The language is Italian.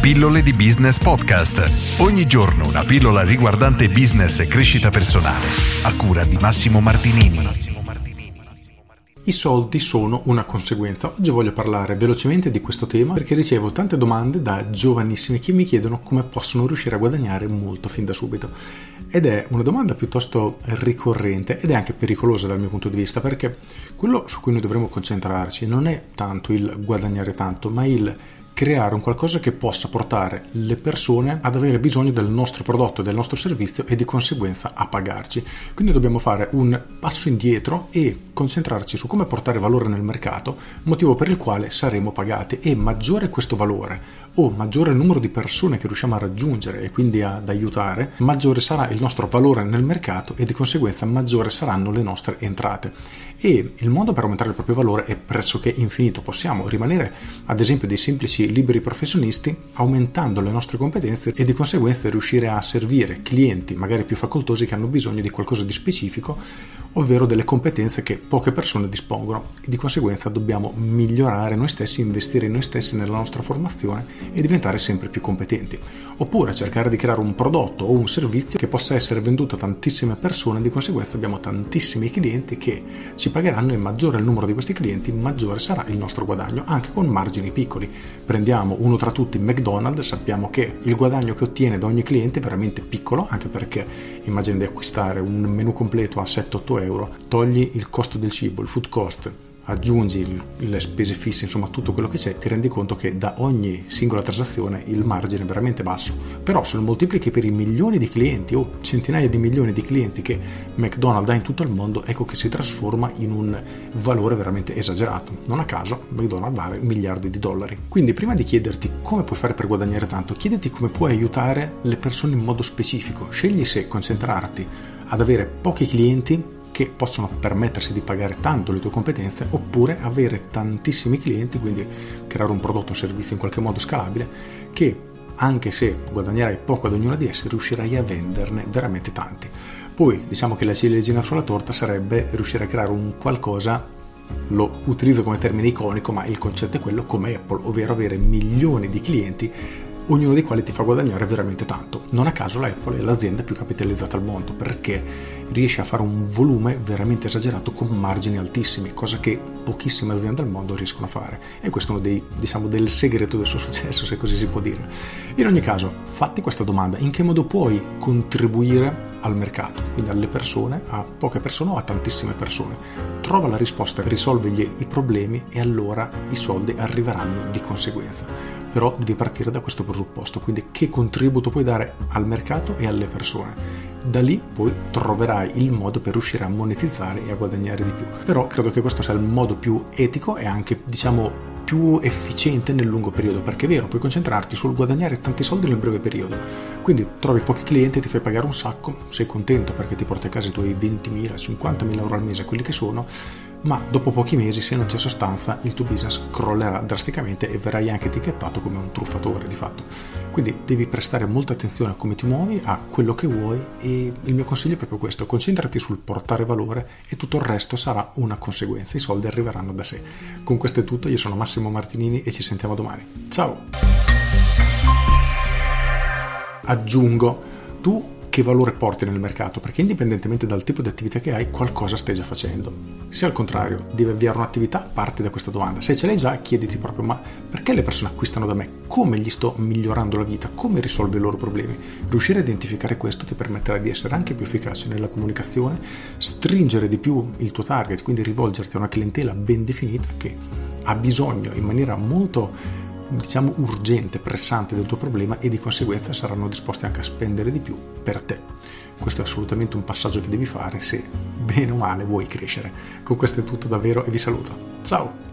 Pillole di Business Podcast. Ogni giorno una pillola riguardante business e crescita personale. A cura di Massimo Martinini. I soldi sono una conseguenza. Oggi voglio parlare velocemente di questo tema perché ricevo tante domande da giovanissimi che mi chiedono come possono riuscire a guadagnare molto fin da subito. Ed è una domanda piuttosto ricorrente ed è anche pericolosa dal mio punto di vista perché quello su cui noi dovremmo concentrarci non è tanto il guadagnare tanto, ma il creare un qualcosa che possa portare le persone ad avere bisogno del nostro prodotto, del nostro servizio e di conseguenza a pagarci. Quindi dobbiamo fare un passo indietro e concentrarci su come portare valore nel mercato, motivo per il quale saremo pagati e maggiore questo valore o maggiore il numero di persone che riusciamo a raggiungere e quindi ad aiutare, maggiore sarà il nostro valore nel mercato e di conseguenza maggiore saranno le nostre entrate. E il modo per aumentare il proprio valore è pressoché infinito. Possiamo rimanere, ad esempio, dei semplici liberi professionisti aumentando le nostre competenze e di conseguenza riuscire a servire clienti magari più facoltosi che hanno bisogno di qualcosa di specifico, ovvero delle competenze che poche persone dispongono e di conseguenza dobbiamo migliorare noi stessi, investire in noi stessi nella nostra formazione e diventare sempre più competenti. Oppure cercare di creare un prodotto o un servizio che possa essere venduto a tantissime persone e di conseguenza abbiamo tantissimi clienti che ci pagheranno e maggiore il numero di questi clienti, maggiore sarà il nostro guadagno, anche con margini piccoli. Prendiamo uno tra tutti McDonald's, sappiamo che il guadagno che ottiene da ogni cliente è veramente piccolo, anche perché immagini di acquistare un menu completo a 7-8 euro, togli il costo del cibo, il food cost, aggiungi le spese fisse, insomma tutto quello che c'è, ti rendi conto che da ogni singola transazione il margine è veramente basso. Però se lo moltiplichi per i milioni di clienti o centinaia di milioni di clienti che McDonald's ha in tutto il mondo, ecco che si trasforma in un valore veramente esagerato. Non a caso McDonald's vale miliardi di dollari. Quindi prima di chiederti come puoi fare per guadagnare tanto, chiediti come puoi aiutare le persone in modo specifico. Scegli se concentrarti ad avere pochi clienti che possono permettersi di pagare tanto le tue competenze oppure avere tantissimi clienti, quindi creare un prodotto o servizio in qualche modo scalabile che anche se guadagnerai poco ad ognuna di esse riuscirai a venderne veramente tanti. Poi diciamo che la ciliegina sulla torta sarebbe riuscire a creare un qualcosa lo utilizzo come termine iconico, ma il concetto è quello come Apple, ovvero avere milioni di clienti ognuno dei quali ti fa guadagnare veramente tanto. Non a caso la Apple è l'azienda più capitalizzata al mondo perché riesce a fare un volume veramente esagerato con margini altissimi, cosa che pochissime aziende al mondo riescono a fare. E questo è uno dei, diciamo, del segreto del suo successo, se così si può dire. In ogni caso, fatti questa domanda, in che modo puoi contribuire al mercato, quindi alle persone, a poche persone o a tantissime persone. Trova la risposta, risolvigli i problemi e allora i soldi arriveranno di conseguenza però devi partire da questo presupposto, quindi che contributo puoi dare al mercato e alle persone. Da lì poi troverai il modo per riuscire a monetizzare e a guadagnare di più. Però credo che questo sia il modo più etico e anche, diciamo, più efficiente nel lungo periodo, perché è vero, puoi concentrarti sul guadagnare tanti soldi nel breve periodo. Quindi trovi pochi clienti, ti fai pagare un sacco, sei contento perché ti porti a casa i tuoi 20.000, 50.000 euro al mese, quelli che sono, ma dopo pochi mesi, se non c'è sostanza, il tuo business crollerà drasticamente e verrai anche etichettato come un truffatore di fatto. Quindi devi prestare molta attenzione a come ti muovi, a quello che vuoi e il mio consiglio è proprio questo, concentrati sul portare valore e tutto il resto sarà una conseguenza, i soldi arriveranno da sé. Con questo è tutto, io sono Massimo Martinini e ci sentiamo domani. Ciao! Aggiungo, tu che valore porti nel mercato, perché indipendentemente dal tipo di attività che hai, qualcosa stai già facendo. Se al contrario devi avviare un'attività, parti da questa domanda. Se ce l'hai già, chiediti proprio, ma perché le persone acquistano da me? Come gli sto migliorando la vita? Come risolvo i loro problemi? Riuscire a identificare questo ti permetterà di essere anche più efficace nella comunicazione, stringere di più il tuo target, quindi rivolgerti a una clientela ben definita che ha bisogno in maniera molto diciamo urgente, pressante del tuo problema e di conseguenza saranno disposti anche a spendere di più per te. Questo è assolutamente un passaggio che devi fare se bene o male vuoi crescere. Con questo è tutto davvero e vi saluto. Ciao!